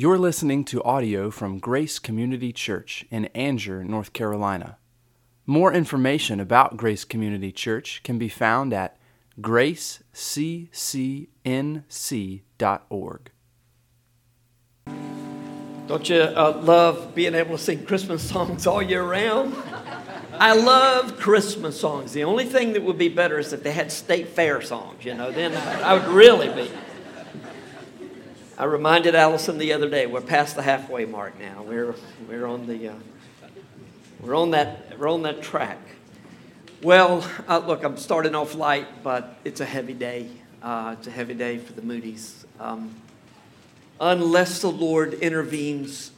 You're listening to audio from Grace Community Church in Angier, North Carolina. More information about Grace Community Church can be found at graceccnc.org. Don't you uh, love being able to sing Christmas songs all year round? I love Christmas songs. The only thing that would be better is if they had state fair songs, you know, then I would really be. I reminded Allison the other day, we're past the halfway mark now. We're, we're, on, the, uh, we're, on, that, we're on that track. Well, uh, look, I'm starting off light, but it's a heavy day. Uh, it's a heavy day for the Moody's. Um, unless the Lord intervenes,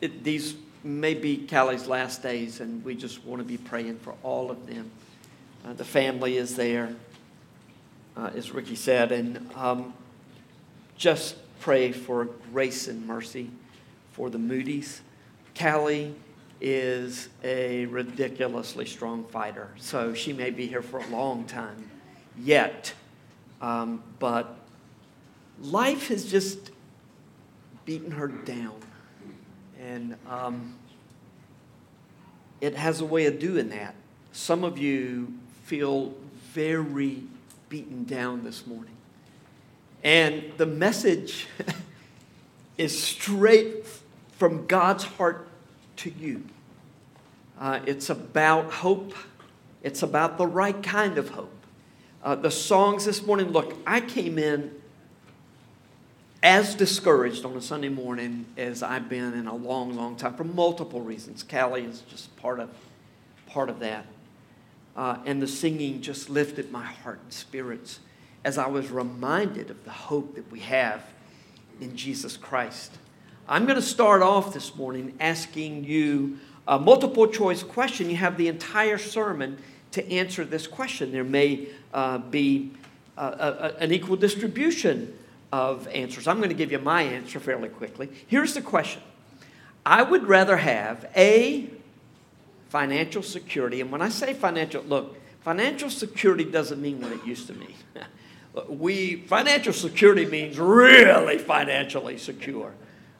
it, these may be Callie's last days, and we just want to be praying for all of them. Uh, the family is there, uh, as Ricky said, and um, just pray for grace and mercy for the Moody's. Callie is a ridiculously strong fighter, so she may be here for a long time yet. Um, but life has just beaten her down. And um, it has a way of doing that. Some of you feel very beaten down this morning. And the message is straight from God's heart to you. Uh, it's about hope, it's about the right kind of hope. Uh, the songs this morning look, I came in as discouraged on a Sunday morning as I've been in a long, long time for multiple reasons. Callie is just part of, part of that. Uh, and the singing just lifted my heart and spirits as I was reminded of the hope that we have in Jesus Christ. I'm going to start off this morning asking you a multiple choice question. You have the entire sermon to answer this question. There may uh, be uh, a, an equal distribution of answers. I'm going to give you my answer fairly quickly. Here's the question I would rather have a financial security, and when I say financial, look, financial security doesn't mean what it used to mean. we financial security means really financially secure.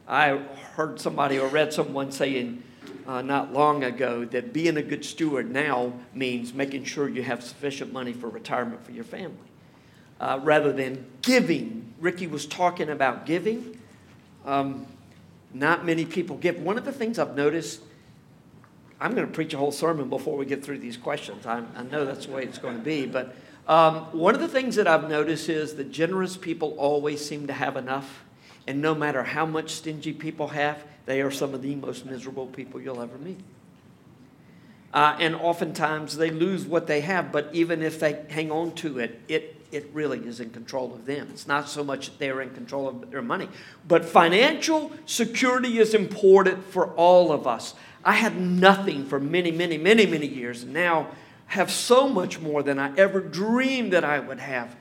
I heard somebody or read someone saying uh, not long ago that being a good steward now means making sure you have sufficient money for retirement for your family uh, rather than giving. Ricky was talking about giving. Um, not many people give. One of the things I've noticed, I'm going to preach a whole sermon before we get through these questions. I, I know that's the way it's going to be. But um, one of the things that I've noticed is that generous people always seem to have enough. And no matter how much stingy people have, they are some of the most miserable people you'll ever meet. Uh, and oftentimes they lose what they have, but even if they hang on to it, it it really is in control of them. It's not so much that they're in control of their money, but financial security is important for all of us. I had nothing for many, many, many, many years, and now have so much more than I ever dreamed that I would have.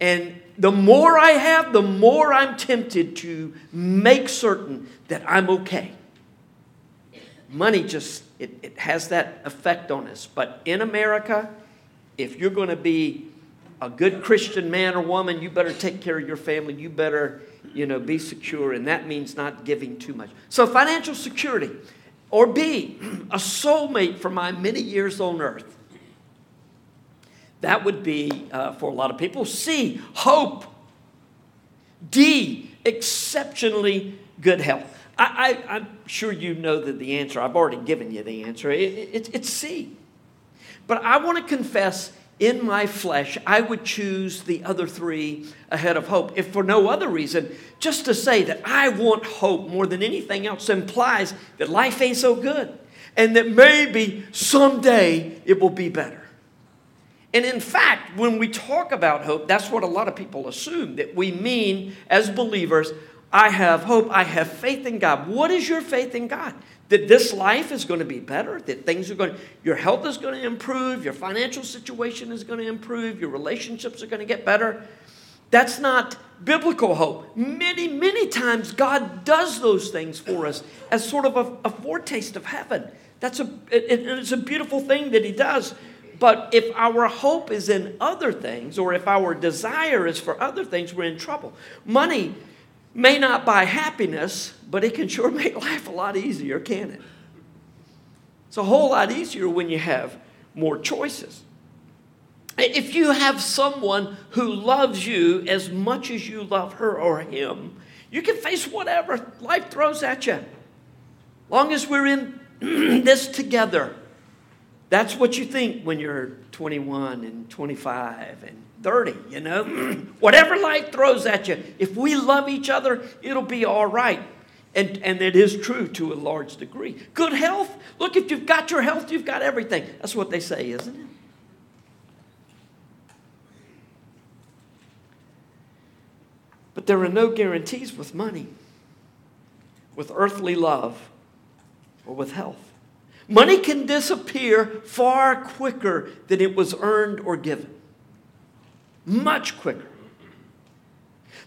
And the more I have, the more I'm tempted to make certain that I'm okay. Money just, it, it has that effect on us. But in America, if you're going to be a good Christian man or woman, you better take care of your family. You better, you know, be secure, and that means not giving too much. So financial security, or B, a soulmate for my many years on earth. That would be uh, for a lot of people. C, hope. D, exceptionally good health. I, am sure you know that the answer. I've already given you the answer. It, it, it's C. But I want to confess in my flesh, I would choose the other three ahead of hope. If for no other reason, just to say that I want hope more than anything else implies that life ain't so good and that maybe someday it will be better. And in fact, when we talk about hope, that's what a lot of people assume that we mean as believers I have hope, I have faith in God. What is your faith in God? that this life is going to be better, that things are going to, your health is going to improve, your financial situation is going to improve, your relationships are going to get better. That's not biblical hope. Many, many times God does those things for us as sort of a, a foretaste of heaven. That's a, it, it's a beautiful thing that He does. But if our hope is in other things, or if our desire is for other things, we're in trouble. Money may not buy happiness, but it can sure make life a lot easier, can it? It's a whole lot easier when you have more choices. If you have someone who loves you as much as you love her or him, you can face whatever life throws at you. Long as we're in this together. That's what you think when you're 21 and 25 and 30, you know? Whatever life throws at you, if we love each other, it'll be all right. And, and it is true to a large degree. Good health. Look, if you've got your health, you've got everything. That's what they say, isn't it? But there are no guarantees with money, with earthly love, or with health. Money can disappear far quicker than it was earned or given. Much quicker.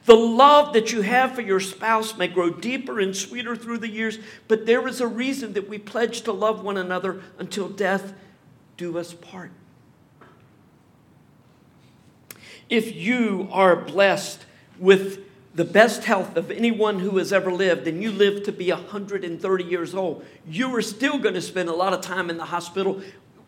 The love that you have for your spouse may grow deeper and sweeter through the years, but there is a reason that we pledge to love one another until death do us part. If you are blessed with the best health of anyone who has ever lived, and you live to be 130 years old, you are still going to spend a lot of time in the hospital,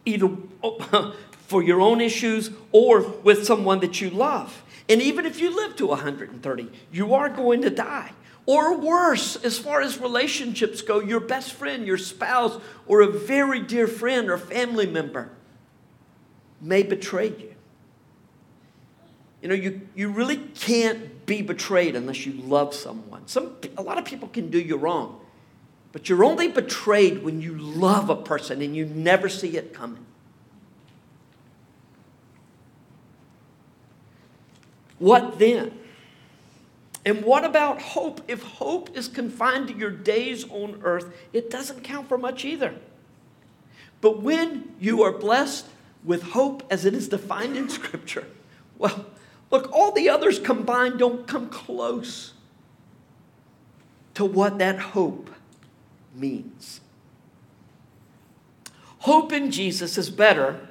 either for your own issues or with someone that you love. And even if you live to 130, you are going to die. Or worse, as far as relationships go, your best friend, your spouse, or a very dear friend or family member may betray you. You know, you, you really can't be betrayed unless you love someone. Some, a lot of people can do you wrong, but you're only betrayed when you love a person and you never see it coming. What then? And what about hope? If hope is confined to your days on earth, it doesn't count for much either. But when you are blessed with hope as it is defined in Scripture, well, look, all the others combined don't come close to what that hope means. Hope in Jesus is better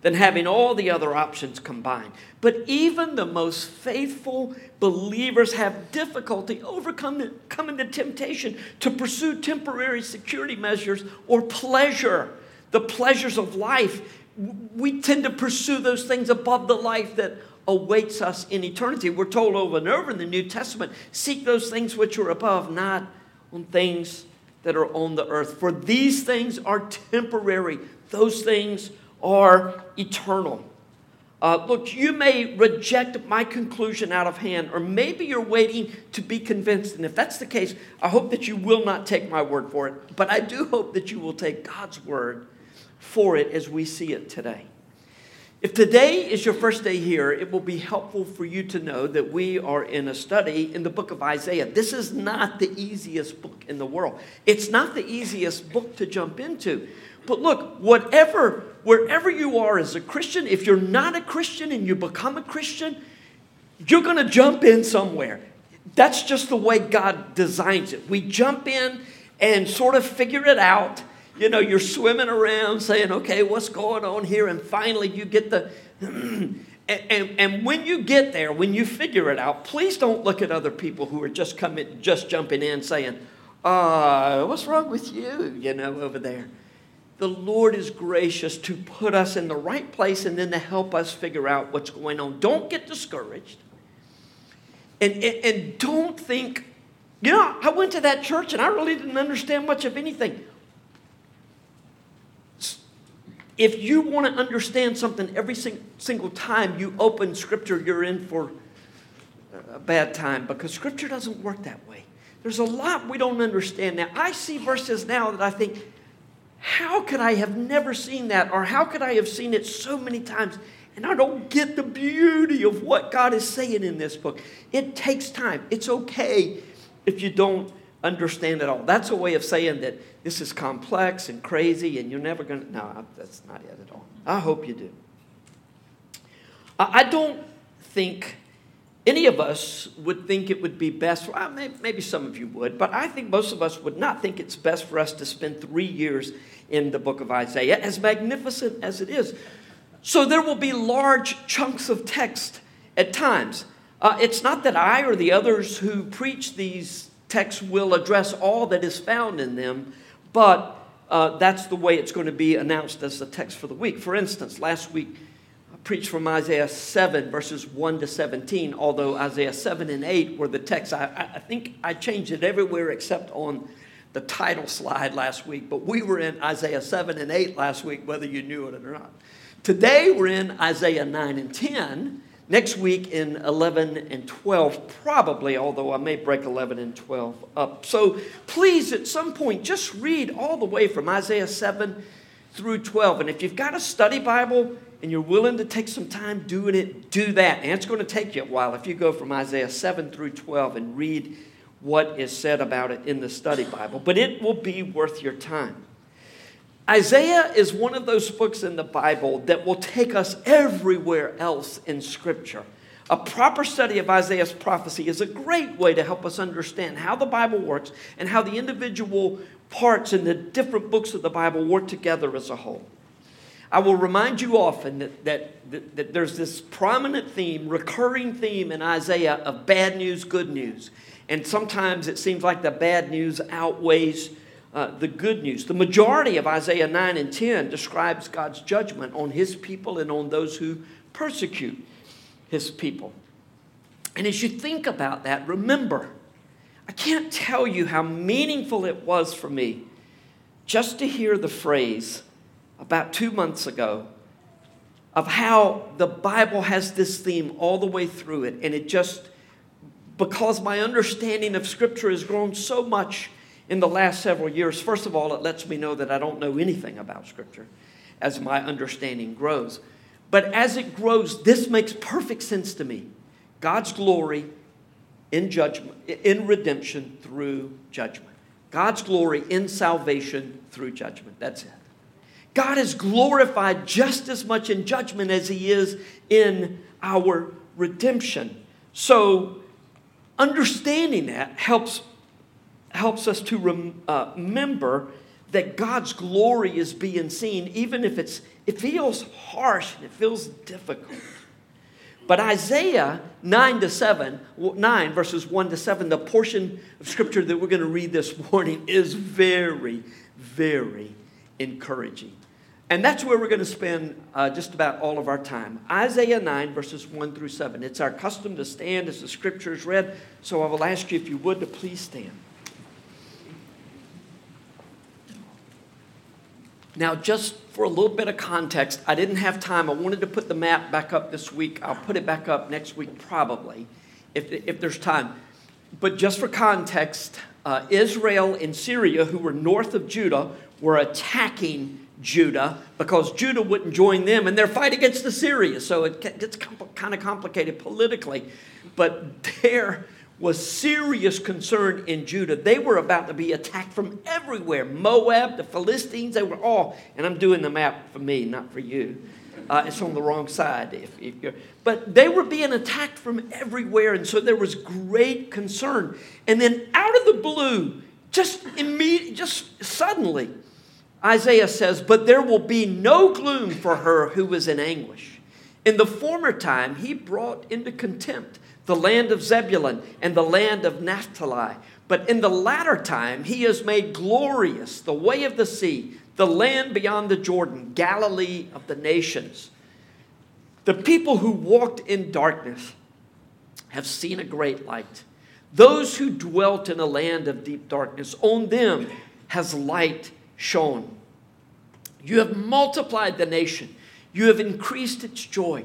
than having all the other options combined. But even the most faithful believers have difficulty overcoming the temptation to pursue temporary security measures or pleasure, the pleasures of life. We tend to pursue those things above the life that awaits us in eternity. We're told over and over in the New Testament seek those things which are above, not on things that are on the earth. For these things are temporary, those things are eternal. Uh, look, you may reject my conclusion out of hand, or maybe you're waiting to be convinced. And if that's the case, I hope that you will not take my word for it. But I do hope that you will take God's word for it as we see it today. If today is your first day here, it will be helpful for you to know that we are in a study in the book of Isaiah. This is not the easiest book in the world, it's not the easiest book to jump into. But look, whatever, wherever you are as a Christian, if you're not a Christian and you become a Christian, you're going to jump in somewhere. That's just the way God designs it. We jump in and sort of figure it out. You know, you're swimming around saying, okay, what's going on here? And finally you get the. and, and, and, when you get there, when you figure it out, please don't look at other people who are just coming, just jumping in saying, uh, what's wrong with you, you know, over there the Lord is gracious to put us in the right place and then to help us figure out what's going on. Don't get discouraged. And, and, and don't think, you know, I went to that church and I really didn't understand much of anything. If you want to understand something every sing, single time you open Scripture, you're in for a bad time because Scripture doesn't work that way. There's a lot we don't understand now. I see verses now that I think, how could I have never seen that? Or how could I have seen it so many times? And I don't get the beauty of what God is saying in this book. It takes time. It's okay if you don't understand it all. That's a way of saying that this is complex and crazy and you're never going to. No, that's not it at all. I hope you do. I don't think any of us would think it would be best, well, maybe some of you would, but I think most of us would not think it's best for us to spend three years in the book of Isaiah, as magnificent as it is. So there will be large chunks of text at times. Uh, it's not that I or the others who preach these texts will address all that is found in them, but uh, that's the way it's going to be announced as the text for the week. For instance, last week I preached from Isaiah 7, verses 1 to 17, although Isaiah 7 and 8 were the texts. I, I think I changed it everywhere except on the title slide last week, but we were in Isaiah 7 and 8 last week, whether you knew it or not. Today we're in Isaiah 9 and 10. Next week in 11 and 12, probably, although I may break 11 and 12 up. So please, at some point, just read all the way from Isaiah 7 through 12. And if you've got a study Bible and you're willing to take some time doing it, do that. And it's going to take you a while if you go from Isaiah 7 through 12 and read what is said about it in the study Bible. But it will be worth your time. Isaiah is one of those books in the Bible that will take us everywhere else in Scripture. A proper study of Isaiah's prophecy is a great way to help us understand how the Bible works and how the individual parts in the different books of the Bible work together as a whole. I will remind you often that, that, that, that there's this prominent theme, recurring theme in Isaiah of bad news, good news. And sometimes it seems like the bad news outweighs uh, the good news. The majority of Isaiah 9 and 10 describes God's judgment on his people and on those who persecute his people. And as you think about that, remember, I can't tell you how meaningful it was for me just to hear the phrase about two months ago of how the Bible has this theme all the way through it. And it just, because my understanding of Scripture has grown so much in the last several years, first of all, it lets me know that I don't know anything about Scripture as my understanding grows. But as it grows, this makes perfect sense to me. God's glory in judgment, in redemption through judgment. God's glory in salvation through judgment. That's it. God is glorified just as much in judgment as he is in our redemption. So, understanding that helps helps us to rem, uh, remember that God's glory is being seen, even if it's, it feels harsh and it feels difficult. But Isaiah 9 to 7, 9 verses 1 to 7, the portion of scripture that we're going to read this morning is very, very encouraging. And that's where we're going to spend uh, just about all of our time. Isaiah 9, verses 1 through 7. It's our custom to stand as the scripture is read, so I will ask you if you would to please stand. Now, just for a little bit of context, I didn't have time. I wanted to put the map back up this week. I'll put it back up next week, probably, if, if there's time. But just for context, uh, Israel and Syria, who were north of Judah, were attacking Judah because Judah wouldn't join them in their fight against Assyria. So it gets kind of complicated politically. But there was serious concern in Judah. They were about to be attacked from everywhere Moab, the Philistines, they were all, and I'm doing the map for me, not for you. Uh, it's on the wrong side. If, if but they were being attacked from everywhere, and so there was great concern. And then out of the blue, just immediately, just suddenly, Isaiah says, But there will be no gloom for her who is in anguish. In the former time, he brought into contempt the land of Zebulun and the land of Naphtali. But in the latter time, he has made glorious the way of the sea, the land beyond the Jordan, Galilee of the nations. The people who walked in darkness have seen a great light. Those who dwelt in a land of deep darkness, on them has light shone. You have multiplied the nation, you have increased its joy.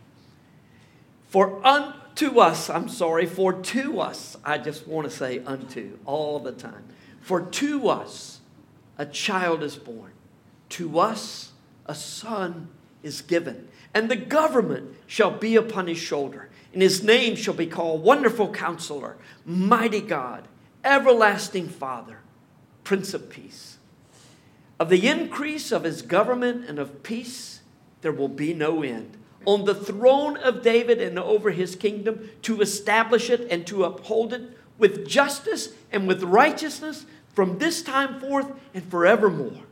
For unto us, I'm sorry, for to us, I just want to say unto all the time. For to us a child is born, to us a son is given, and the government shall be upon his shoulder, and his name shall be called Wonderful Counselor, Mighty God, Everlasting Father, Prince of Peace. Of the increase of his government and of peace, there will be no end. On the throne of David and over his kingdom, to establish it and to uphold it with justice and with righteousness from this time forth and forevermore.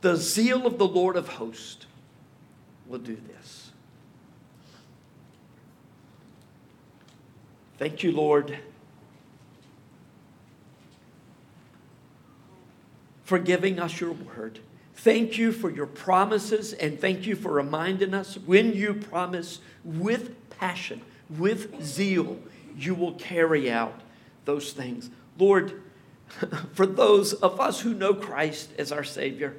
The zeal of the Lord of hosts will do this. Thank you, Lord, for giving us your word. Thank you for your promises, and thank you for reminding us when you promise with passion, with zeal, you will carry out those things. Lord, for those of us who know Christ as our Savior,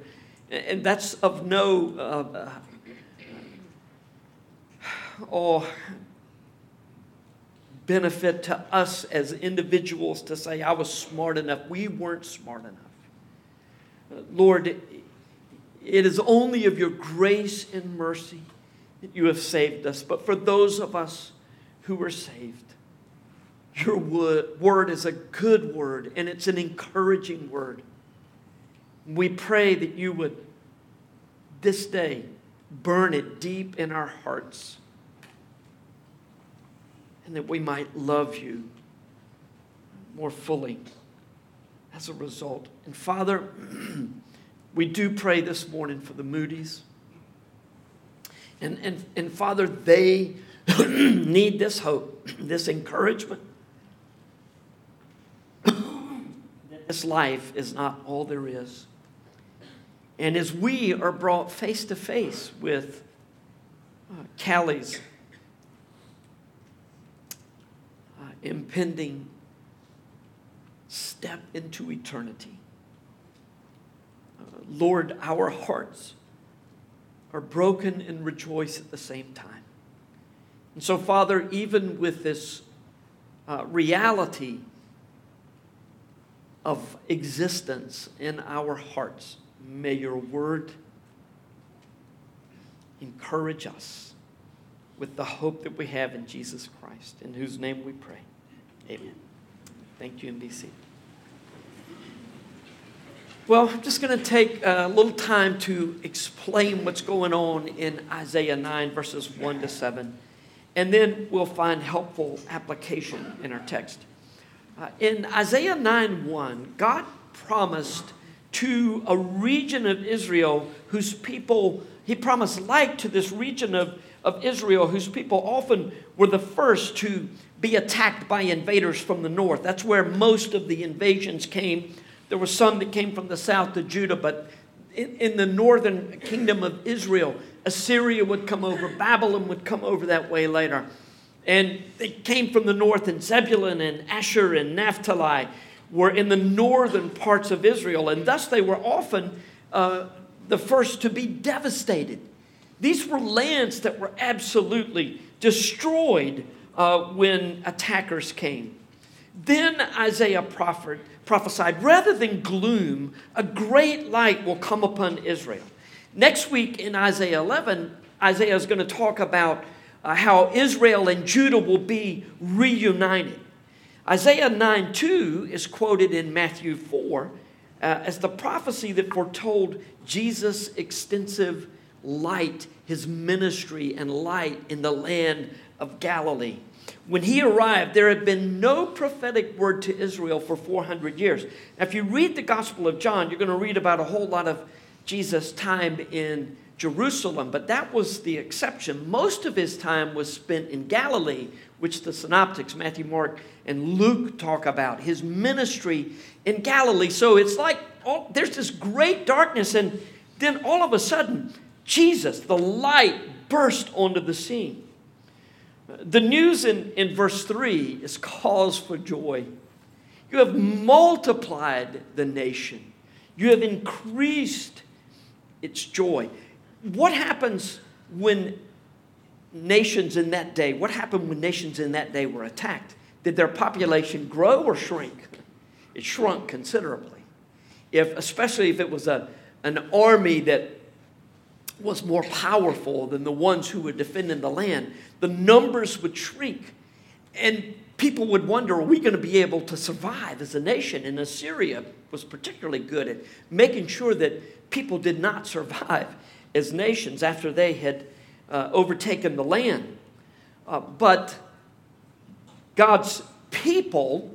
and that's of no uh, oh, benefit to us as individuals to say, I was smart enough. We weren't smart enough. Lord, it is only of your grace and mercy that you have saved us. But for those of us who were saved, your word is a good word and it's an encouraging word. We pray that you would this day burn it deep in our hearts and that we might love you more fully as a result. And Father, we do pray this morning for the Moody's. And, and, and Father, they need this hope, this encouragement. this life is not all there is. And as we are brought face to face with uh, Callie's uh, impending step into eternity, Lord, our hearts are broken and rejoice at the same time. And so, Father, even with this uh, reality of existence in our hearts, may your word encourage us with the hope that we have in Jesus Christ, in whose name we pray. Amen. Thank you, and be seated. Well, I'm just going to take a little time to explain what's going on in Isaiah 9, verses 1 to 7, and then we'll find helpful application in our text. Uh, in Isaiah 9 1, God promised to a region of Israel whose people, He promised light to this region of, of Israel whose people often were the first to be attacked by invaders from the north. That's where most of the invasions came. There were some that came from the south to Judah, but in, in the northern kingdom of Israel, Assyria would come over, Babylon would come over that way later. And they came from the north, and Zebulun and Asher and Naphtali were in the northern parts of Israel, and thus they were often uh, the first to be devastated. These were lands that were absolutely destroyed uh, when attackers came. Then Isaiah prophet, prophesied rather than gloom, a great light will come upon Israel. Next week in Isaiah 11, Isaiah is going to talk about uh, how Israel and Judah will be reunited. Isaiah 9 2 is quoted in Matthew 4 uh, as the prophecy that foretold Jesus' extensive light, his ministry and light in the land of Galilee. When he arrived, there had been no prophetic word to Israel for 400 years. Now, if you read the Gospel of John, you're going to read about a whole lot of Jesus' time in Jerusalem, but that was the exception. Most of his time was spent in Galilee, which the synoptics, Matthew, Mark, and Luke talk about, his ministry in Galilee. So it's like oh, there's this great darkness, and then all of a sudden, Jesus, the light, burst onto the scene. The news in, in verse 3 is cause for joy. You have multiplied the nation, you have increased its joy what happens when nations in that day, what happened when nations in that day were attacked? Did their population grow or shrink? It shrunk considerably. If, especially if it was a, an army that was more powerful than the ones who were defending the land, the numbers would shrink. And people would wonder, are we going to be able to survive as a nation? And Assyria was particularly good at making sure that people did not survive as nations after they had uh, overtaken the land. Uh, but God's people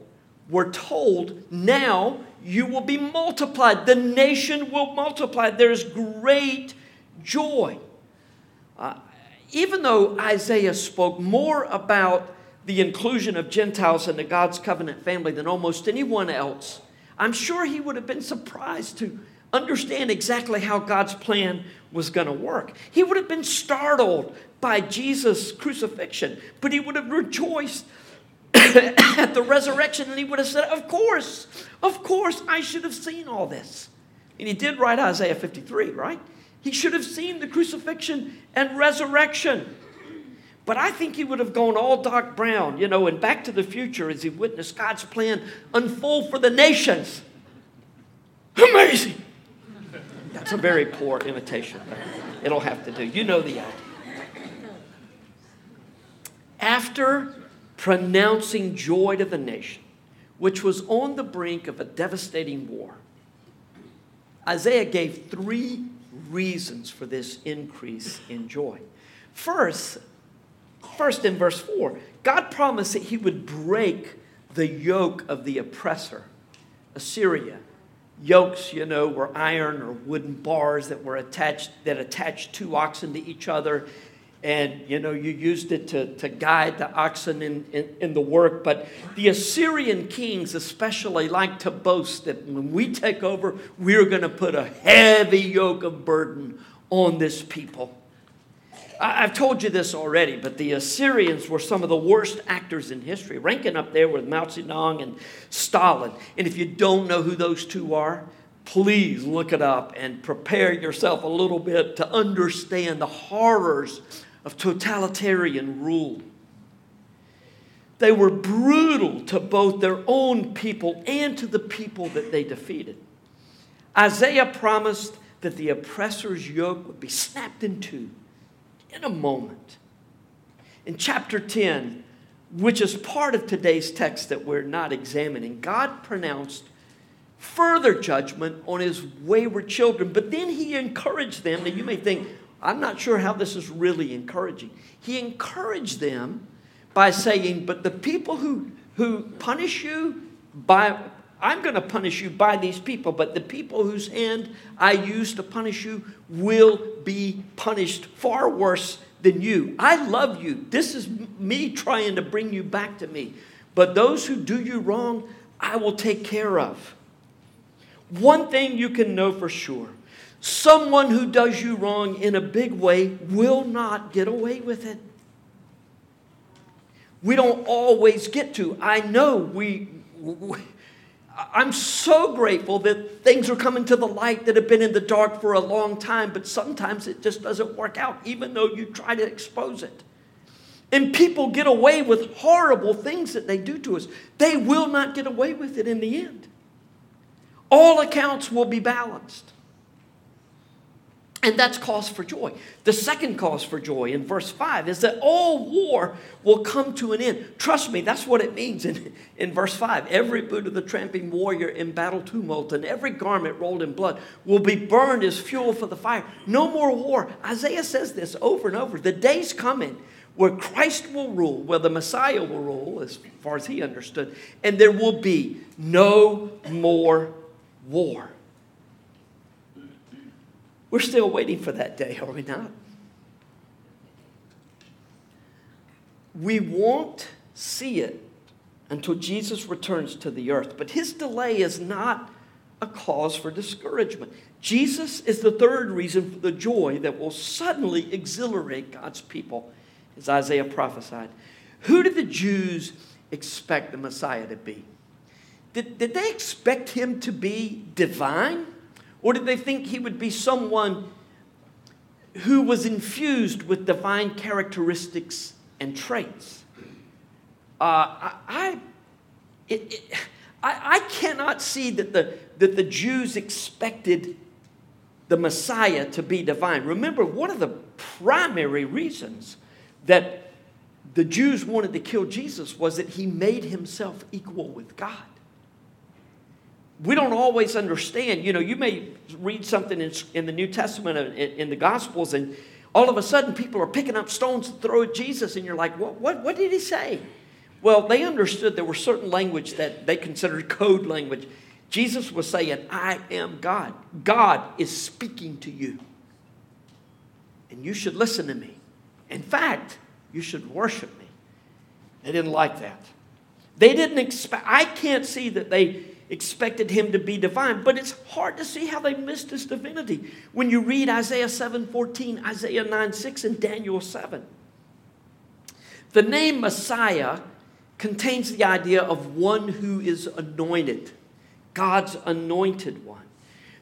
were told, now you will be multiplied. The nation will multiply. There's great joy. Uh, even though Isaiah spoke more about the inclusion of Gentiles into God's covenant family than almost anyone else, I'm sure he would have been surprised to understand exactly how God's plan was going to work. He would have been startled by Jesus' crucifixion, but he would have rejoiced at the resurrection and he would have said, Of course, of course, I should have seen all this. And he did write Isaiah 53, right? He should have seen the crucifixion and resurrection. But I think he would have gone all Doc Brown, you know, and back to the future as he witnessed God's plan unfold for the nations. Amazing. That's a very poor imitation. It'll have to do. You know the idea. After pronouncing joy to the nation, which was on the brink of a devastating war, Isaiah gave three reasons for this increase in joy. First, first in verse 4, God promised that he would break the yoke of the oppressor, Assyria. Yokes, you know, were iron or wooden bars that were attached that attached two oxen to each other and you know you used it to, to guide the oxen in, in, in, the work but the assyrian kings especially like to boast that when we take over we're going to put a heavy yoke of burden on this people. I, i've told you this already but the assyrians were some of the worst actors in history ranking up there with mao zedong and stalin. And if you don't know who those two are please look it up and prepare yourself a little bit to understand the horrors of totalitarian rule. They were brutal to both their own people and to the people that they defeated. Isaiah promised that the oppressor's yoke would be snapped in two in a moment. In chapter 10, which is part of today's text that we're not examining, God pronounced further judgment on his wayward children, but then he encouraged them. Now, you may think, I'm not sure how this is really encouraging. He encouraged them by saying, But the people who, who punish you by, I'm going to punish you by these people, but the people whose hand I use to punish you will be punished far worse than you. I love you. This is me trying to bring you back to me. But those who do you wrong, I will take care of. One thing you can know for sure Someone who does you wrong in a big way will not get away with it. We don't always get to. I know we, we I'm so grateful that things are coming to the light that have been in the dark for a long time, but sometimes it just doesn't work out, even though you try to expose it. And people get away with horrible things that they do to us. They will not get away with it in the end. All accounts will be balanced. And that's cause for joy. The second cause for joy in verse 5 is that all war will come to an end. Trust me, that's what it means in, in verse 5. Every boot of the tramping warrior in battle tumult and every garment rolled in blood will be burned as fuel for the fire. No more war. Isaiah says this over and over. The day's coming where Christ will rule, where the Messiah will rule, as far as he understood, and there will be no more war. We're still waiting for that day, are we not? We won't see it until Jesus returns to the earth. But his delay is not a cause for discouragement. Jesus is the third reason for the joy that will suddenly exhilarate God's people, as Isaiah prophesied. Who did the Jews expect the Messiah to be? Did, did they expect him to be divine? Or did they think he would be someone who was infused with divine characteristics and traits? Uh, I, I, it, it, I, I cannot see that the, that the Jews expected the Messiah to be divine. Remember, one of the primary reasons that the Jews wanted to kill Jesus was that he made himself equal with God. We don't always understand. You know, you may read something in, in the New Testament, in, in the Gospels, and all of a sudden people are picking up stones to throw at Jesus, and you're like, what, what, what did he say? Well, they understood there were certain language that they considered code language. Jesus was saying, I am God. God is speaking to you. And you should listen to me. In fact, you should worship me. They didn't like that. They didn't expect, I can't see that they expected him to be divine, but it's hard to see how they missed his divinity when you read Isaiah 7:14, Isaiah 9 6, and Daniel 7. The name Messiah contains the idea of one who is anointed, God's anointed one.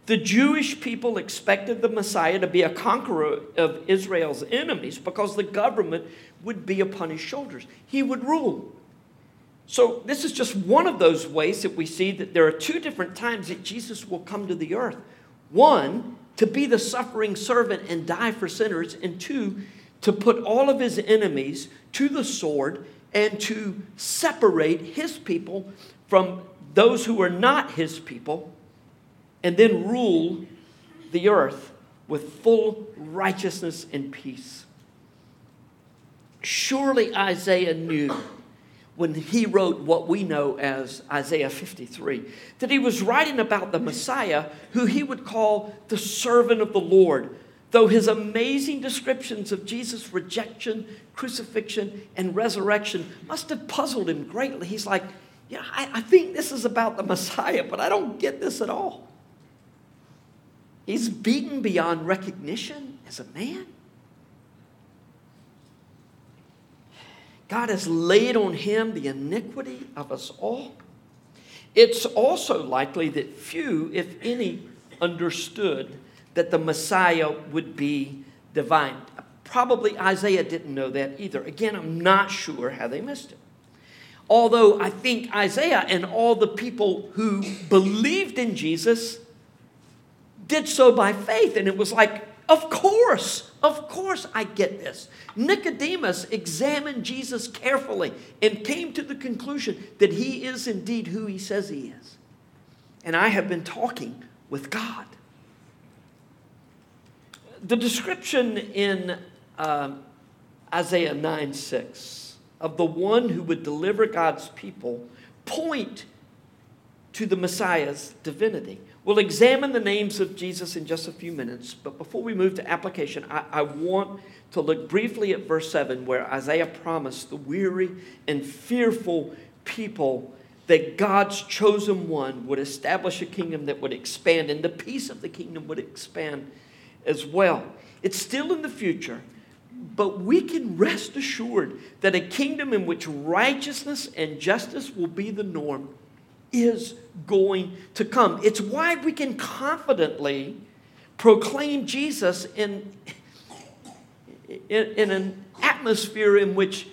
The Jewish people expected the Messiah to be a conqueror of Israel's enemies because the government would be upon his shoulders. He would rule. So, this is just one of those ways that we see that there are two different times that Jesus will come to the earth. One, to be the suffering servant and die for sinners, and two, to put all of his enemies to the sword and to separate his people from those who are not his people, and then rule the earth with full righteousness and peace. Surely Isaiah knew when he wrote what we know as Isaiah 53 that he was writing about the Messiah who he would call the servant of the Lord Though his amazing descriptions of Jesus' rejection, crucifixion, and resurrection must have puzzled him greatly, he's like, Yeah, I, I think this is about the Messiah, but I don't get this at all. He's beaten beyond recognition as a man. God has laid on him the iniquity of us all. It's also likely that few, if any, understood that the Messiah would be divine. Probably Isaiah didn't know that either. Again, I'm not sure how they missed it. Although I think Isaiah and all the people who believed in Jesus did so by faith. And it was like, of course, of course I get this. Nicodemus examined Jesus carefully and came to the conclusion that he is indeed who he says he is. And I have been talking with God the description in um, Isaiah 9 6 of the one who would deliver God's people point to the Messiah's divinity. We'll examine the names of Jesus in just a few minutes, but before we move to application, I, I want to look briefly at verse 7, where Isaiah promised the weary and fearful people that God's chosen one would establish a kingdom that would expand, and the peace of the kingdom would expand as well. It's still in the future, but we can rest assured that a kingdom in which righteousness and justice will be the norm is going to come. It's why we can confidently proclaim Jesus in, in, in, an atmosphere in which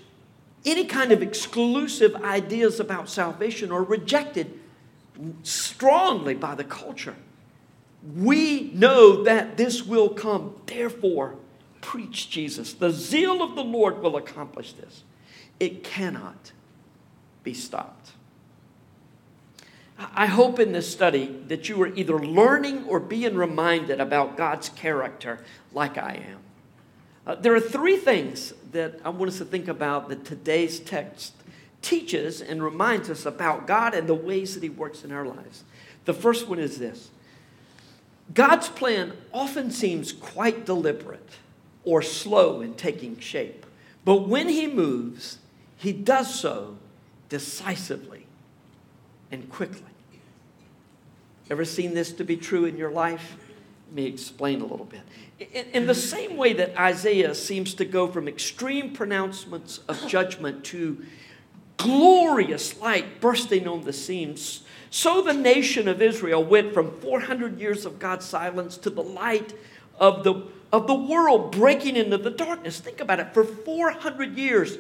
any kind of exclusive ideas about salvation are rejected strongly by the culture. We know that this will come. Therefore, preach Jesus. The zeal of the Lord will accomplish this. It cannot be stopped. I hope in this study that you are either learning or being reminded about God's character like I am. Uh, there are three things that I want us to think about that today's text teaches and reminds us about God and the ways that He works in our lives. The first one is this God's plan often seems quite deliberate or slow in taking shape, but when He moves, He does so decisively and quickly. Ever seen this to be true in your life? Let me explain a little bit. In, in, the same way that Isaiah seems to go from extreme pronouncements of judgment to glorious light bursting on the scene, so the nation of Israel went from 400 years of God's silence to the light of the, of the world breaking into the darkness. Think about it. For 400 years,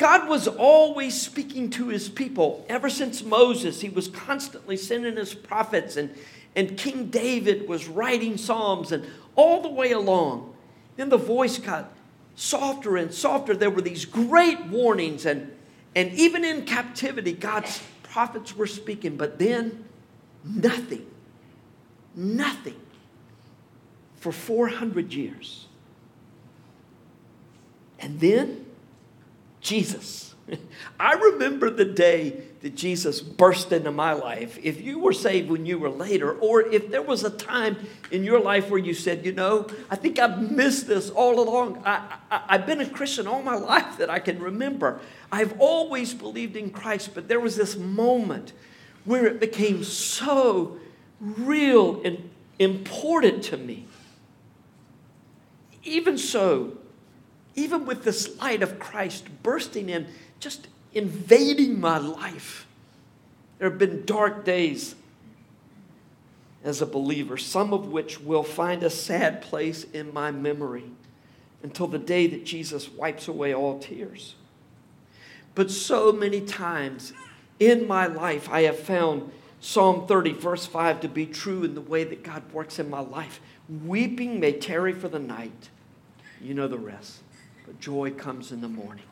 God was always speaking to his people. Ever since Moses, he was constantly sending his prophets and, and King David was writing Psalms, and all the way along, then the voice got softer and softer. There were these great warnings, and, and even in captivity, God's prophets were speaking, but then nothing, nothing for 400 years. And then Jesus. I remember the day that Jesus burst into my life. If you were saved when you were later, or if there was a time in your life where you said, you know, I think I've missed this all along. I, I, have been a Christian all my life that I can remember. I've always believed in Christ, but there was this moment where it became so real and important to me. Even so, even with this light of Christ bursting in, just invading my life, there have been dark days as a believer, some of which will find a sad place in my memory until the day that Jesus wipes away all tears. But so many times in my life, I have found Psalm 30, verse 5, to be true in the way that God works in my life. Weeping may tarry for the night. You know the rest. But joy comes in the morning.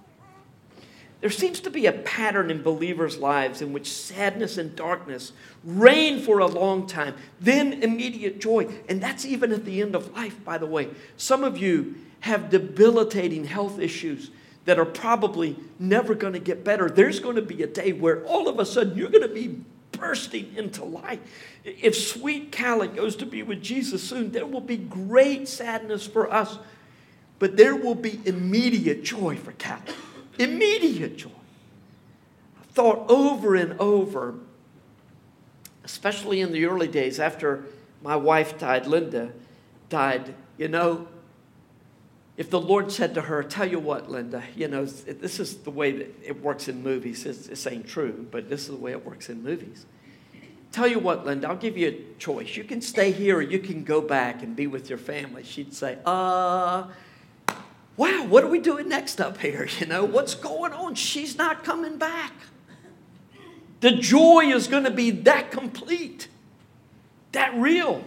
There seems to be a pattern in believers' lives in which sadness and darkness reign for a long time, then immediate joy. And that's even at the end of life, by the way. Some of you have debilitating health issues that are probably never going to get better. There's going to be a day where all of a sudden you're going to be bursting into life. If sweet Callie goes to be with Jesus soon, there will be great sadness for us, but there will be immediate joy for Callie. Immediate joy. I thought over and over, especially in the early days after my wife died, Linda died, you know, if the Lord said to her, Tell you what, Linda, you know, this is the way that it works in movies. It's, this ain't true, but this is the way it works in movies. Tell you what, Linda, I'll give you a choice. You can stay here or you can go back and be with your family. She'd say, Uh, wow, what are we doing next up here? You know, what's going on? She's not coming back. The joy is going to be that complete, that real.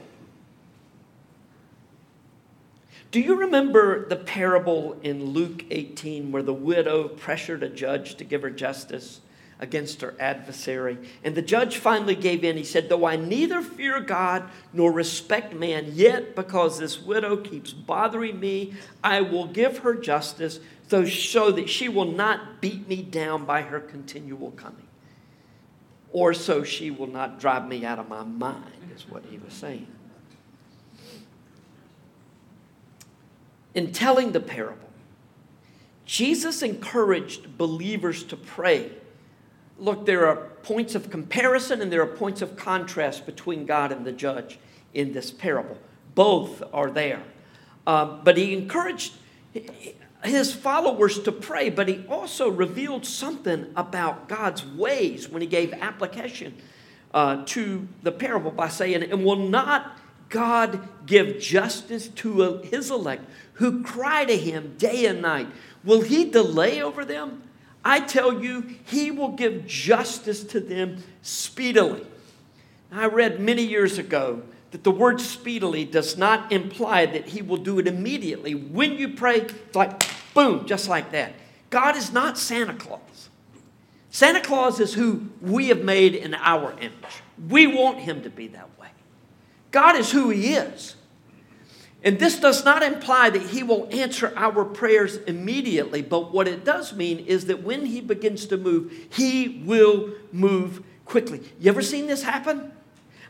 Do you remember the parable in Luke 18 where the widow pressured a judge to give her justice against her adversary? And the judge finally gave in. He said, Though I neither fear God nor respect man, yet because this widow keeps bothering me, I will give her justice so that she will not beat me down by her continual coming. Or so she will not drive me out of my mind, is what he was saying. in telling the parable, Jesus encouraged believers to pray. Look, there are points of comparison and there are points of contrast between God and the judge in this parable. Both are there. Um, but he encouraged his followers to pray, but he also revealed something about God's ways when he gave application uh, to the parable by saying, And will not God give justice to his elect who cry to him day and night? Will he delay over them? I tell you, he will give justice to them speedily. I read many years ago that the word speedily does not imply that he will do it immediately. When you pray, like boom, just like that. God is not Santa Claus. Santa Claus is who we have made in our image. We want him to be that way. God is who He is. And this does not imply that He will answer our prayers immediately, but what it does mean is that when He begins to move, He will move quickly. You ever seen this happen?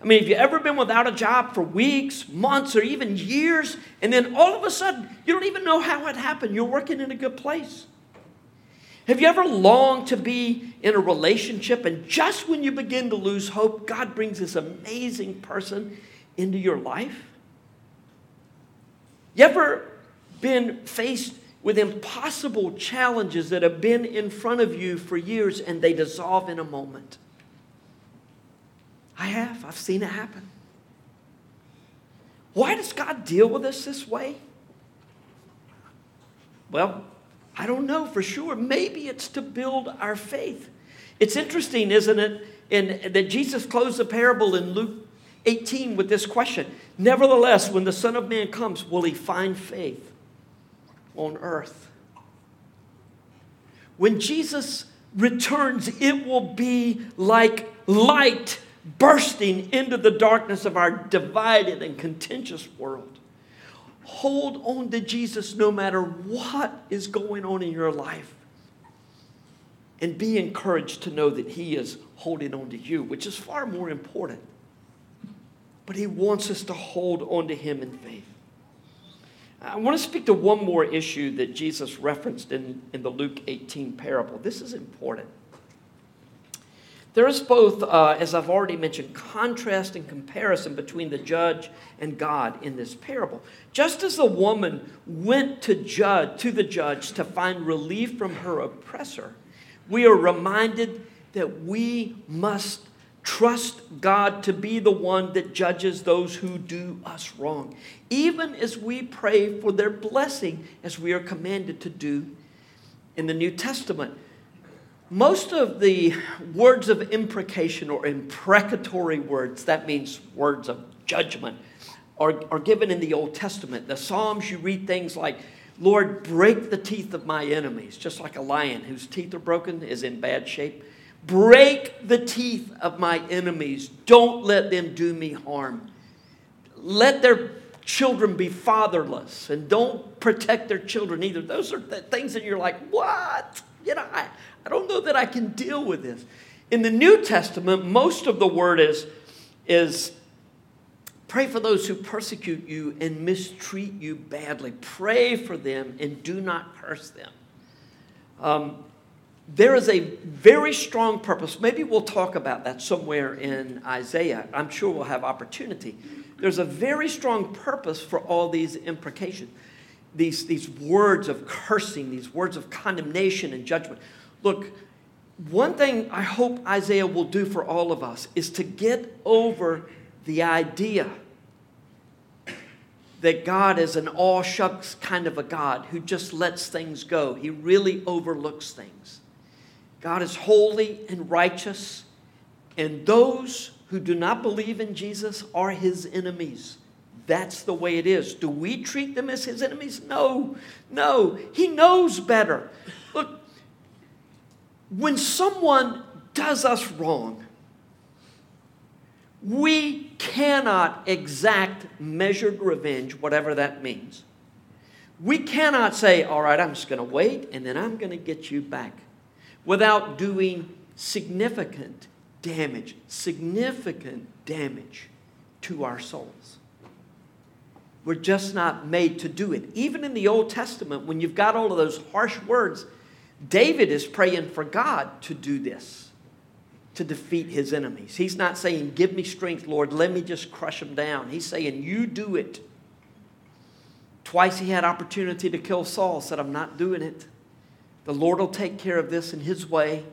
I mean, have you ever been without a job for weeks, months, or even years, and then all of a sudden you don't even know how it happened? You're working in a good place. Have you ever longed to be in a relationship, and just when you begin to lose hope, God brings this amazing person into your life? You ever been faced with impossible challenges that have been in front of you for years and they dissolve in a moment? I have. I've seen it happen. Why does God deal with us this way? Well, I don't know for sure. Maybe it's to build our faith. It's interesting, isn't it, in, that Jesus closed the parable in Luke 18 with this question Nevertheless, when the Son of Man comes, will he find faith on earth? When Jesus returns, it will be like light bursting into the darkness of our divided and contentious world. Hold on to Jesus no matter what is going on in your life. And be encouraged to know that He is holding on to you, which is far more important. But He wants us to hold on to Him in faith. I want to speak to one more issue that Jesus referenced in, in the Luke 18 parable. This is important. There is both, uh, as I've already mentioned, contrast and comparison between the judge and God in this parable. Just as the woman went to judge to the judge to find relief from her oppressor, we are reminded that we must trust God to be the one that judges those who do us wrong, even as we pray for their blessing, as we are commanded to do in the New Testament. Most of the words of imprecation or imprecatory words, that means words of judgment, are, are given in the Old Testament. The Psalms, you read things like, Lord, break the teeth of my enemies, just like a lion whose teeth are broken is in bad shape. Break the teeth of my enemies. Don't let them do me harm. Let their children be fatherless and don't protect their children either. Those are the things that you're like, what? You know, I, I don't know that I can deal with this. In the New Testament, most of the word is, is pray for those who persecute you and mistreat you badly. Pray for them and do not curse them. Um, there is a very strong purpose. Maybe we'll talk about that somewhere in Isaiah. I'm sure we'll have opportunity. There's a very strong purpose for all these imprecations, these, these words of cursing, these words of condemnation and judgment. Look, one thing I hope Isaiah will do for all of us is to get over the idea that God is an all shucks kind of a God who just lets things go. He really overlooks things. God is holy and righteous, and those who do not believe in Jesus are his enemies. That's the way it is. Do we treat them as his enemies? No, no. He knows better. Look, when someone does us wrong, we cannot exact measured revenge, whatever that means. We cannot say, all right, I'm just going to wait and then I'm going to get you back without doing significant damage, significant damage to our souls. We're just not made to do it. Even in the Old Testament, when you've got all of those harsh words, David is praying for God to do this, to defeat his enemies. He's not saying, Give me strength, Lord, let me just crush them down. He's saying, You do it. Twice he had opportunity to kill Saul, said, I'm not doing it. The Lord will take care of this in his way,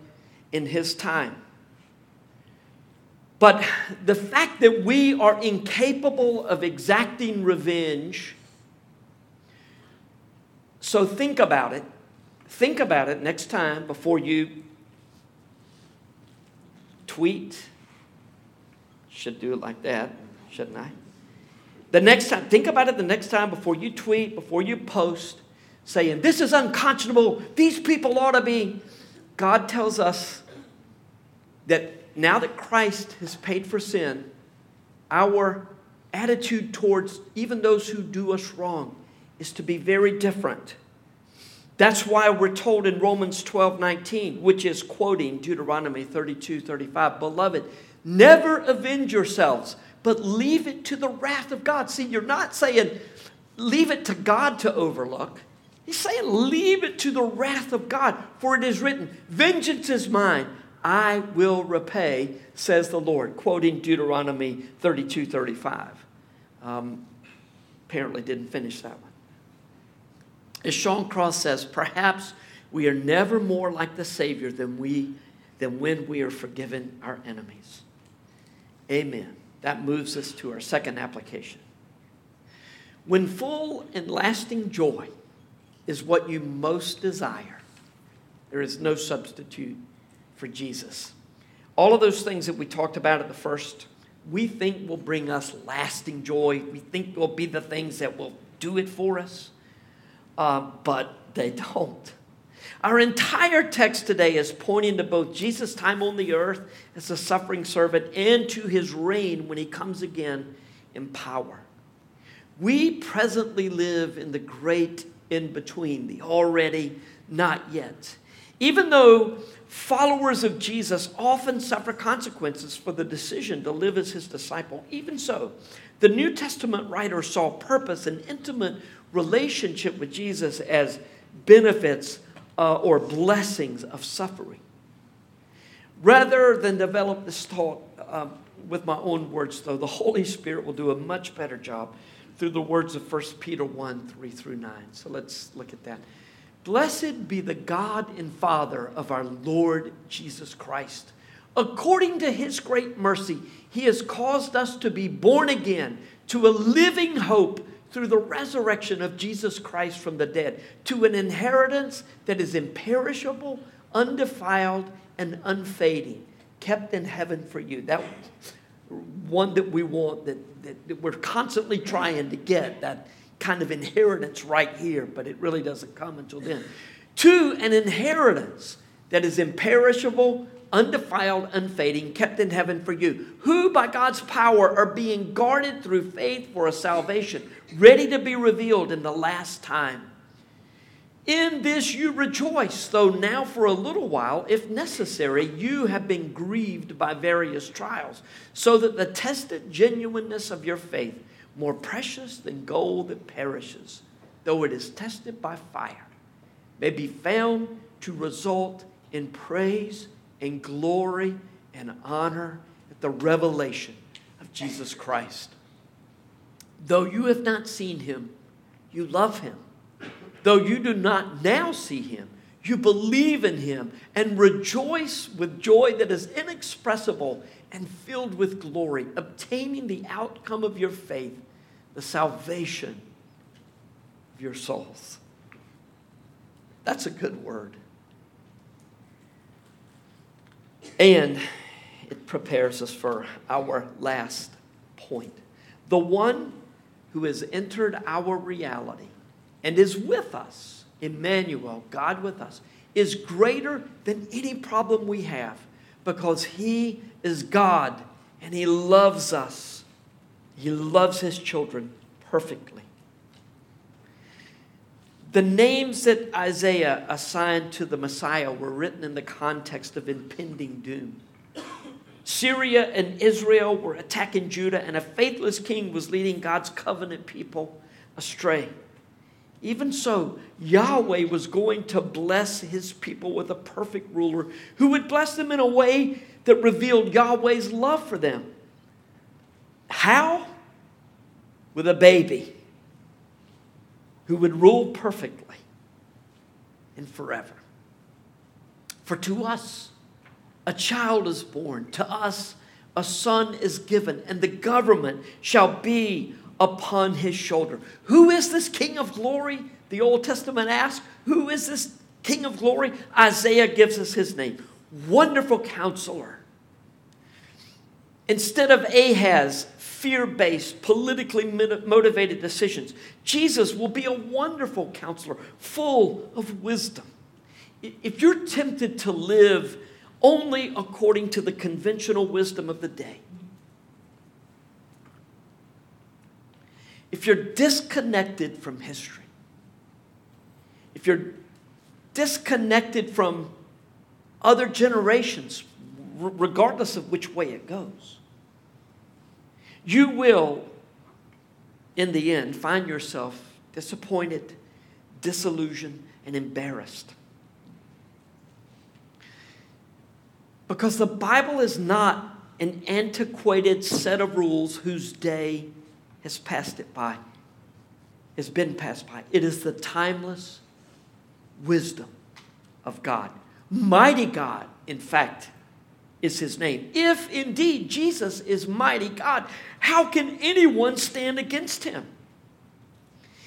in his time. But the fact that we are incapable of exacting revenge, so think about it Think about it next time before you tweet. Should do it like that, shouldn't I? The next time, think about it the next time before you tweet, before you post, saying, This is unconscionable. These people ought to be. God tells us that now that Christ has paid for sin, our attitude towards even those who do us wrong is to be very different. That's why we're told in Romans 12 19, which is quoting Deuteronomy 32 35, Beloved, never avenge yourselves, but leave it to the wrath of God. See, you're not saying leave it to God to overlook. He's saying leave it to the wrath of God, for it is written, Vengeance is mine, I will repay, says the Lord, quoting Deuteronomy 32 35. Um, apparently didn't finish that one. As Sean Cross says, perhaps we are never more like the Savior than, we, than when we are forgiven our enemies. Amen. That moves us to our second application. When full and lasting joy is what you most desire, there is no substitute for Jesus. All of those things that we talked about at the first we think will bring us lasting joy. We think will be the things that will do it for us, uh, but they don't. Our entire text today is pointing to both Jesus' time on the earth as a suffering servant and to his reign when he comes again in power. We presently live in the great in between, the already, not yet. Even though followers of Jesus often suffer consequences for the decision to live as his disciple, even so, the New Testament writer saw purpose and intimate relationship with Jesus as benefits uh, or blessings of suffering. Rather than develop this thought um, with my own words, though, the Holy Spirit will do a much better job through the words of 1 Peter 1 3 through 9. So let's look at that. Blessed be the God and Father of our Lord Jesus Christ. According to his great mercy, he has caused us to be born again to a living hope through the resurrection of Jesus Christ from the dead, to an inheritance that is imperishable, undefiled, and unfading, kept in heaven for you. That one that we want, that, that, that we're constantly trying to get, that kind of inheritance right here, but it really doesn't come until then. To an inheritance that is imperishable, undefiled, unfading, kept in heaven for you, who by God's power are being guarded through faith for a salvation, ready to be revealed in the last time. In this you rejoice, though now for a little while, if necessary, you have been grieved by various trials, so that the tested genuineness of your faith, more precious than gold that perishes, though it is tested by fire, may be found to result in praise and glory and honor at the revelation of Jesus Christ. Though you have not seen him, you love him. Though you do not now see him, you believe in him and rejoice with joy that is inexpressible and filled with glory, obtaining the outcome of your faith, the salvation of your souls. That's a good word. And it prepares us for our last point. The one who has entered our reality and is with us, Emmanuel, God with us, is greater than any problem we have because he is God and he loves us. He loves his children perfectly. The names that Isaiah assigned to the Messiah were written in the context of impending doom. Syria and Israel were attacking Judah, and a faithless king was leading God's covenant people astray. Even so, Yahweh was going to bless his people with a perfect ruler who would bless them in a way that revealed Yahweh's love for them. How? With a baby who would rule perfectly and forever. For to us, a child is born, to us, a son is given, and the government shall be upon his shoulder. Who is this King of glory? The Old Testament asks, Who is this King of glory? Isaiah gives us his name Wonderful Counselor. Instead of Ahaz, fear based, politically motivated decisions, Jesus will be a wonderful counselor, full of wisdom. If you're tempted to live only according to the conventional wisdom of the day, if you're disconnected from history, if you're disconnected from other generations, regardless of which way it goes, you will, in the end, find yourself disappointed, disillusioned, and embarrassed. Because the Bible is not an antiquated set of rules whose day has passed it by, has been passed by. It is the timeless wisdom of God. Mighty God, in fact, is his name. If indeed Jesus is mighty God, how can anyone stand against him?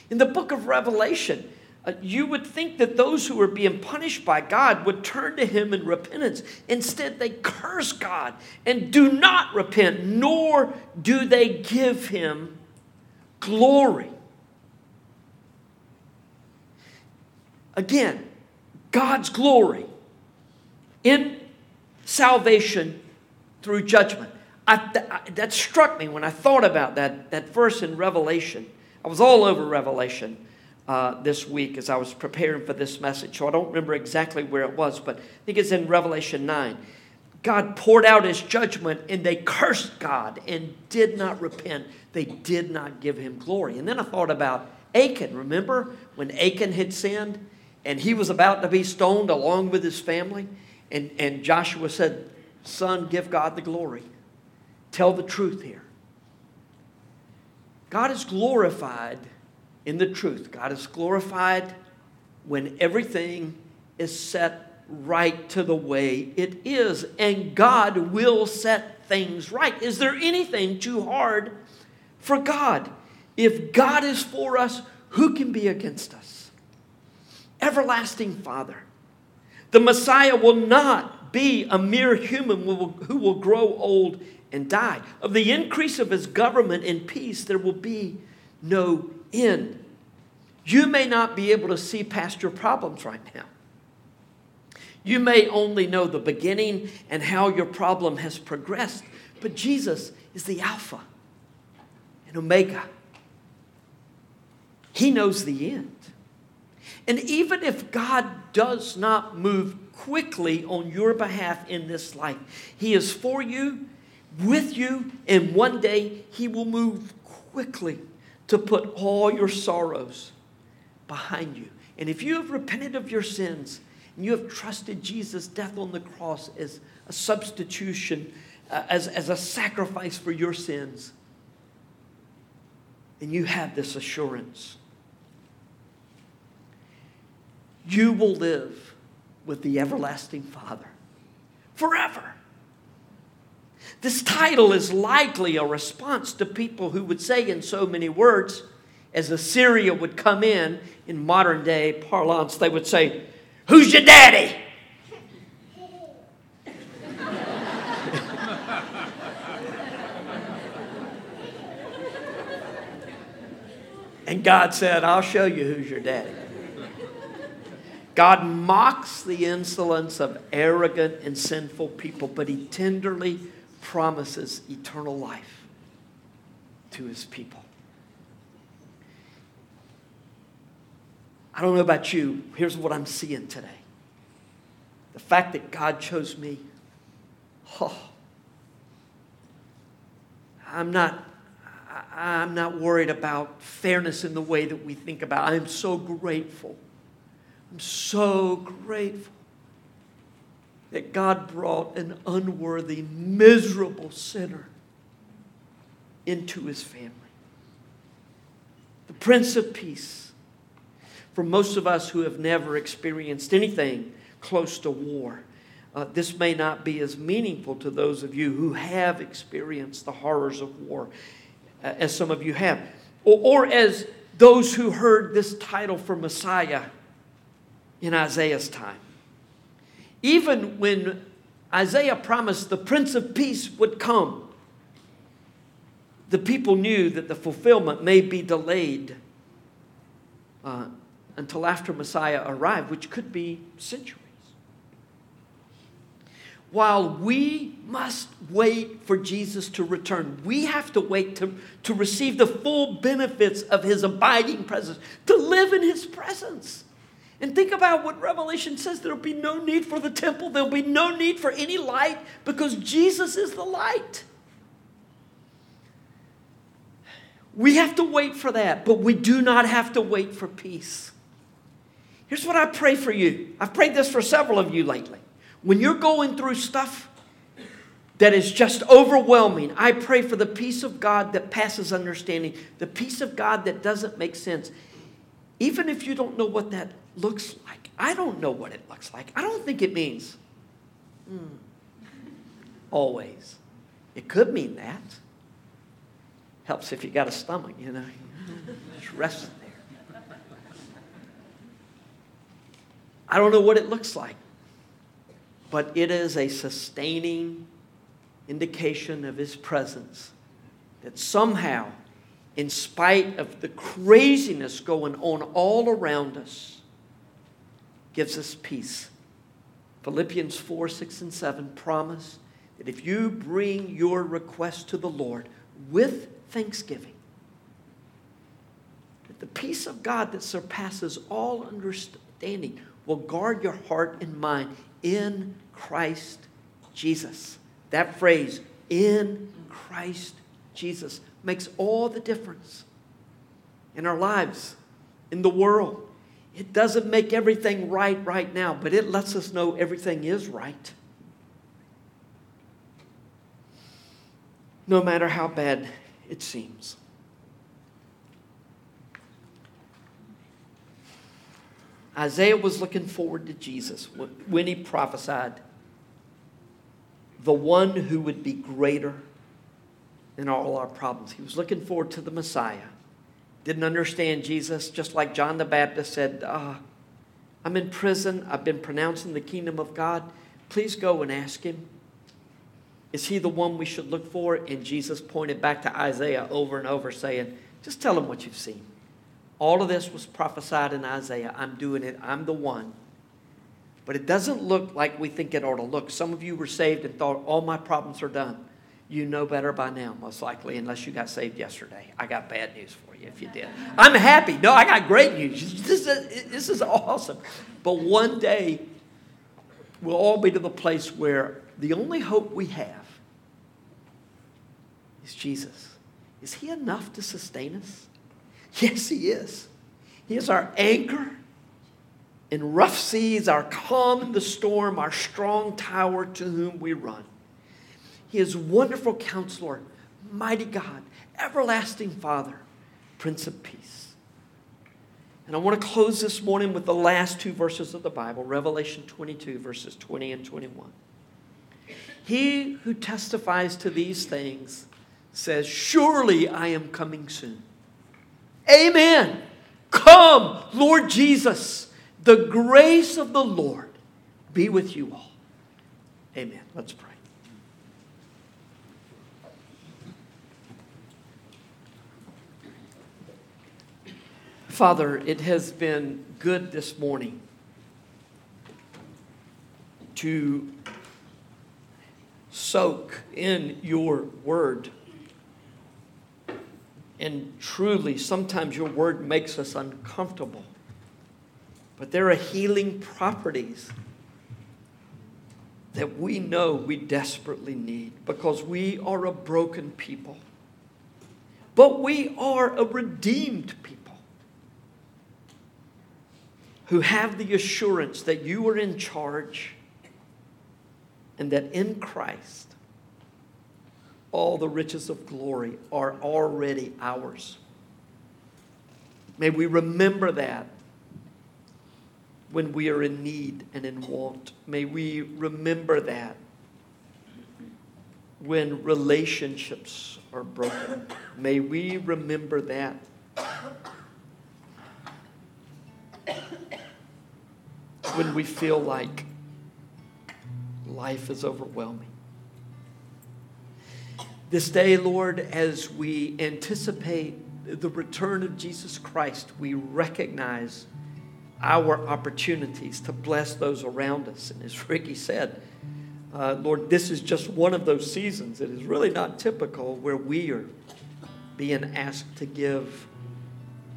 In the book of Revelation, uh, you would think that those who were being punished by God would turn to Him in repentance. Instead, they curse God and do not repent, nor do they give Him glory. Again, God's glory in salvation through judgment. I, that, that struck me when I thought about that, that verse in Revelation. I was all over Revelation uh, this week as I was preparing for this message. So I don't remember exactly where it was, but I think it's in Revelation 9. God poured out his judgment and they cursed God and did not repent. They did not give him glory. And then I thought about Achan. Remember when Achan had sinned and he was about to be stoned along with his family? And, and Joshua said, Son, give God the glory. Tell the truth here. God is glorified in the truth. God is glorified when everything is set right to the way it is. And God will set things right. Is there anything too hard for God? If God is for us, who can be against us? Everlasting Father. The Messiah will not be a mere human who will, grow old and die. Of the increase of his government and peace, there will be no end. You may not be able to see past your problems right now. You may only know the beginning and how your problem has progressed, but Jesus is the Alpha and Omega. He knows the end. And even if God does not move quickly on your behalf in this life, He is for you, with you, and one day He will move quickly to put all your sorrows behind you. And if you have repented of your sins and you have trusted Jesus' death on the cross as a substitution, uh, as, as a sacrifice for your sins, and you have this assurance, you will live with the everlasting Father forever. This title is likely a response to people who would say, in so many words, as Assyria would come in, in modern day parlance, they would say, Who's your daddy? And God said, I'll show you who's your daddy. God mocks the insolence of arrogant and sinful people, but he tenderly promises eternal life to his people. I don't know about you. Here's what I'm seeing today the fact that God chose me. Oh, I'm not. I'm not worried about fairness in the way that we think about. I'm so grateful. I'm so grateful that God brought an unworthy, miserable sinner into his family. The Prince of Peace. For most of us who have never experienced anything close to war, uh, this may not be as meaningful to those of you who have experienced the horrors of war, as some of you have, or, or as those who heard this title for Messiah in Isaiah's time. Even when Isaiah promised the Prince of Peace would come, the people knew that the fulfillment may be delayed uh, until after Messiah arrived, which could be centuries. While we must wait for Jesus to return, we have to wait to, to receive the full benefits of his abiding presence, to live in his presence. And think about what Revelation says there'll be no need for the temple, there'll be no need for any light because Jesus is the light. We have to wait for that, but we do not have to wait for peace. Here's what I pray for you. I've prayed this for several of you lately. When you're going through stuff that is just overwhelming, I pray for the peace of God that passes understanding, the peace of God that doesn't make sense. Even if you don't know what that looks like. I don't know what it looks like. I don't think it means mm, always. It could mean that. Helps if you got a stomach, you know. Just rest there. I don't know what it looks like, but it is a sustaining indication of His presence that somehow, in spite of the craziness going on all around us, gives us peace. Philippians 4 6 and 7 promise that if you bring your request to the Lord with thanksgiving, that the peace of God that surpasses all understanding will guard your heart and mind in Christ Jesus. That phrase, in Christ Jesus, makes all the difference in our lives, in the world. It doesn't make everything right right now, but it lets us know everything is right. No matter how bad it seems. Isaiah was looking forward to Jesus when he prophesied the one who would be greater than all our problems. He was looking forward to the Messiah. Didn't understand Jesus, just like John the Baptist said, uh, I'm in prison. I've been pronouncing the kingdom of God. Please go and ask him. Is he the one we should look for? And Jesus pointed back to Isaiah over and over, saying, Just tell him what you've seen. All of this was prophesied in Isaiah. I'm doing it. I'm the one. But it doesn't look like we think it ought to look. Some of you were saved and thought, all my problems are done. You know better by now, most likely, unless you got saved yesterday. I got bad news for you if you did. I'm happy. No, I got great news. This is, this is awesome. But one day, we'll all be to the place where the only hope we have is Jesus. Is He enough to sustain us? Yes, He is. He is our anchor in rough seas, our calm in the storm, our strong tower to whom we run. He is wonderful counselor, mighty God, everlasting Father, Prince of Peace. And I want to close this morning with the last two verses of the Bible, Revelation 22, verses 20 and 21. He who testifies to these things says, Surely I am coming soon. Amen. Come, Lord Jesus. The grace of the Lord be with you all. Amen. Let's pray. Father, it has been good this morning to soak in your word. And truly, sometimes your word makes us uncomfortable. But there are healing properties that we know we desperately need because we are a broken people. But we are a redeemed people who have the assurance that you are in charge and that in Christ all the riches of glory are already ours. May we remember that when we are in need and in want. May we remember that when relationships are broken. May we remember that. When we feel like life is overwhelming. This day, Lord, as we anticipate the return of Jesus Christ, we recognize our opportunities to bless those around us. And as Ricky said, uh, Lord, this is just one of those seasons. It is really not typical where we are being asked to give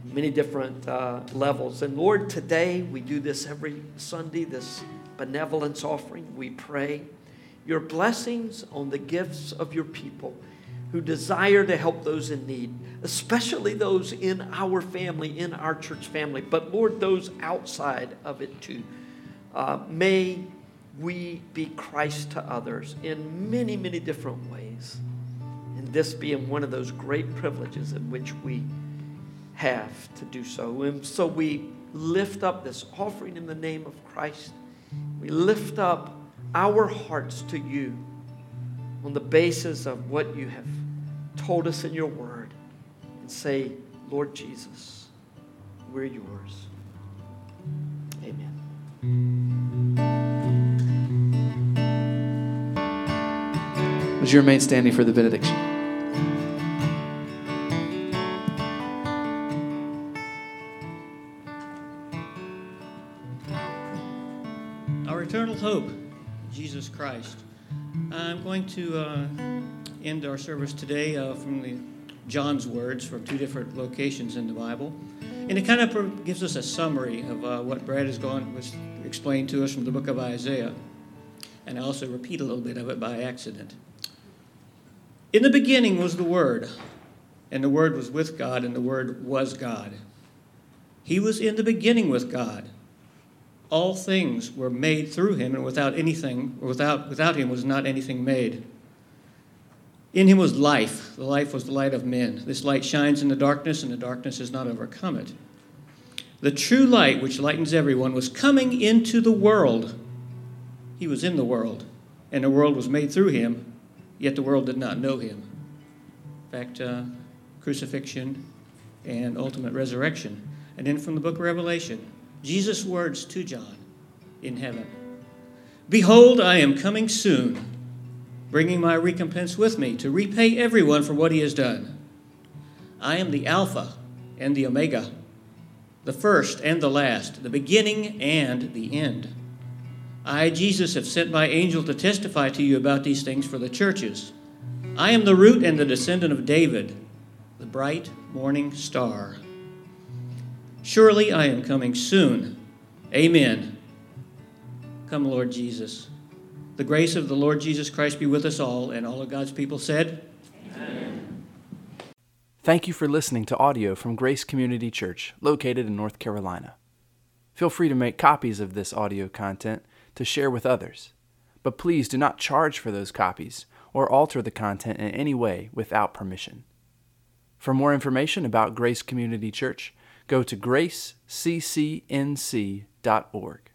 many different uh, levels. And Lord, today we do this every Sunday, this benevolence offering. We pray your blessings on the gifts of your people who desire to help those in need, especially those in our family, in our church family, but Lord, those outside of it too. Uh, may we be Christ to others in many, many different ways. And this being one of those great privileges in which we have to do so. And so we lift up this offering in the name of Christ. We lift up our hearts to you on the basis of what you have told us in your word and say, Lord Jesus, we're yours. Amen. Would you remain standing for the benediction? Our eternal hope, Jesus Christ. I'm going to uh, end our service today uh, from the John's words from two different locations in the Bible, and it kind of gives us a summary of uh, what Brad has gone was explained to us from the book of Isaiah, and I also repeat a little bit of it by accident. In the beginning was the Word, and the Word was with God, and the Word was God. He was in the beginning with God all things were made through him, and without anything, or without, without him was not anything made. In him was life. The life was the light of men. This light shines in the darkness, and the darkness has not overcome it. The true light, which lightens everyone, was coming into the world. He was in the world, and the world was made through him, yet the world did not know him. In fact, uh, crucifixion and ultimate resurrection. And then from the book of Revelation, Jesus' words to John in heaven Behold, I am coming soon, bringing my recompense with me to repay everyone for what he has done. I am the Alpha and the Omega, the first and the last, the beginning and the end. I, Jesus, have sent my angel to testify to you about these things for the churches. I am the root and the descendant of David, the bright morning star. Surely I am coming soon. Amen. Come, Lord Jesus. The grace of the Lord Jesus Christ be with us all, and all of God's people said, Amen. Thank you for listening to audio from Grace Community Church, located in North Carolina. Feel free to make copies of this audio content to share with others, but please do not charge for those copies or alter the content in any way without permission. For more information about Grace Community Church, go to graceccnc.org.